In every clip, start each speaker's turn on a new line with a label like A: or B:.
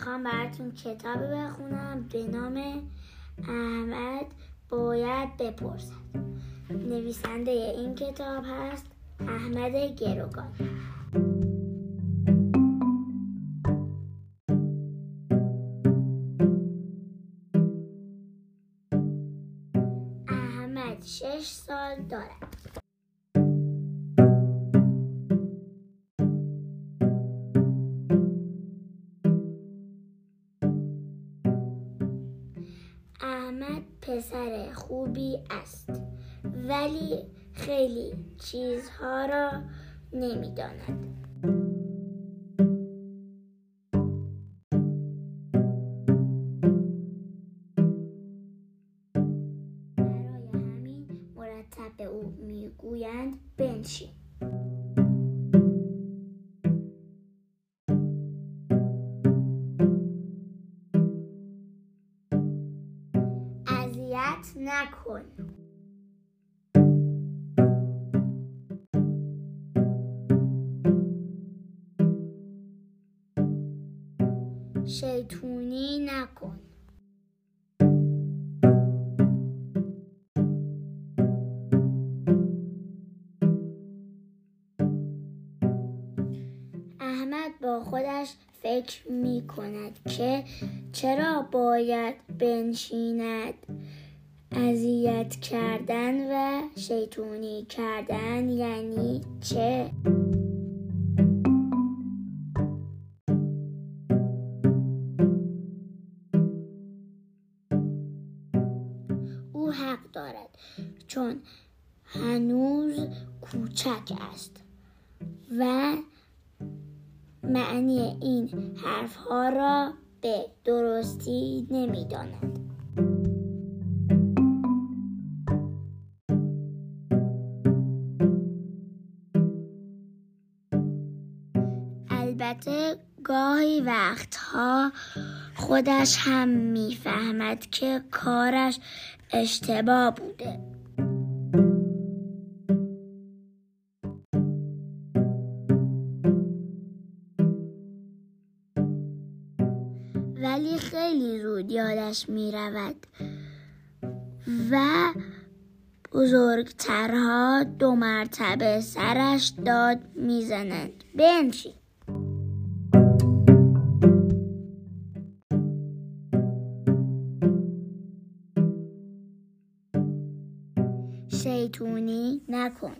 A: می‌خوام براتون کتابی بخونم به نام احمد باید بپرسد. نویسنده این کتاب هست احمد گروگان. احمد شش سال دارد. پسر خوبی است. ولی خیلی چیزها را نمی‌داند. برای همین مرتب به او می‌گویند بنشین. نکن. شیطونی نکن. احمد با خودش فکر می کند که چرا باید بنشیند. اذیت کردن و شیطونی کردن یعنی چه؟ او حق دارد چون هنوز کوچک است و معنی این حرفها را به درستی نمی‌داند البته گاهی وقتها خودش هم می‌فهمد که کارش اشتباه بوده. ولی خیلی زود یادش می رود و بزرگترها دو مرتبه سرش داد می‌زنند. بنشین. شیطونی نکن.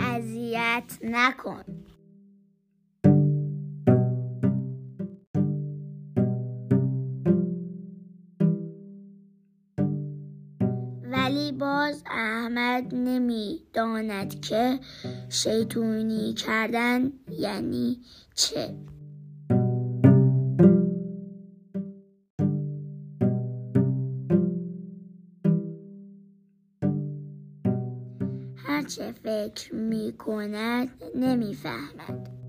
A: اذیت نکن. ولی باز احمد نمی‌داند که شیطونی کردن یعنی چه؟ هرچه فکر می کند نمی‌فهمد. بزرگترها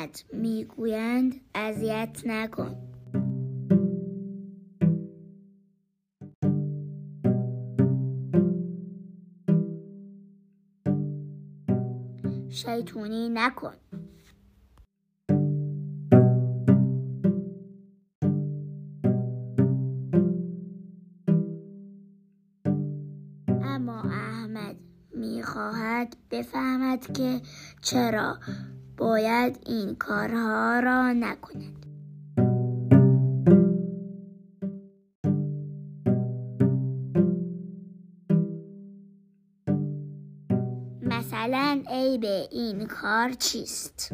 A: فقط می‌گویند اذیت نکن. شیطونی نکن. اما احمد می‌خواهد بفهمد که چرا باید این کارها را نکند. مثلا عیب این کار چیست؟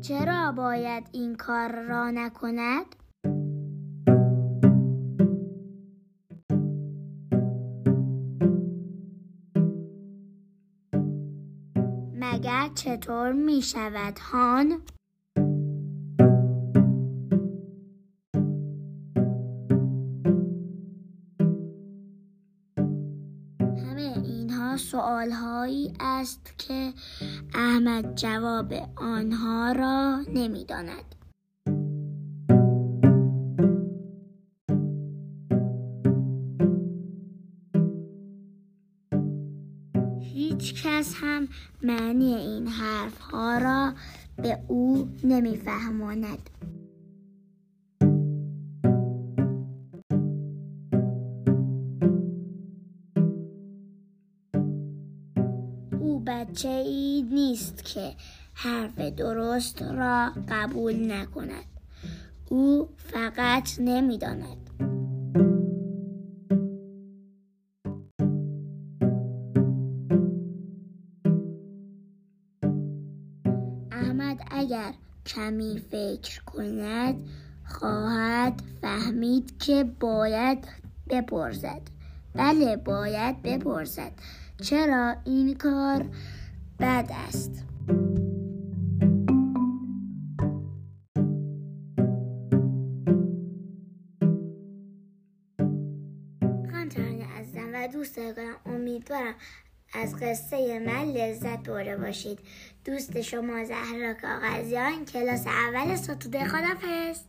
A: چرا باید این کار را نکند؟ مگر چطور می شود هان؟ همه اینها سوال هایی است که احمد جواب آنها را نمی‌داند. هیچ کس هم معنی این حرف ها را به او نمیفهماند. او بچه ای نیست که حرف درست را قبول نکند. او فقط نمی‌داند. احمد اگر کمی فکر کند خواهد فهمید که باید بپرسد. بله باید بپرسد. چرا این کار بد است؟ دوست دارم امیدوارم از قصه من لذت برده باشید. دوست شما زهرا کاغذیان کلاس اول ستوده خدافظ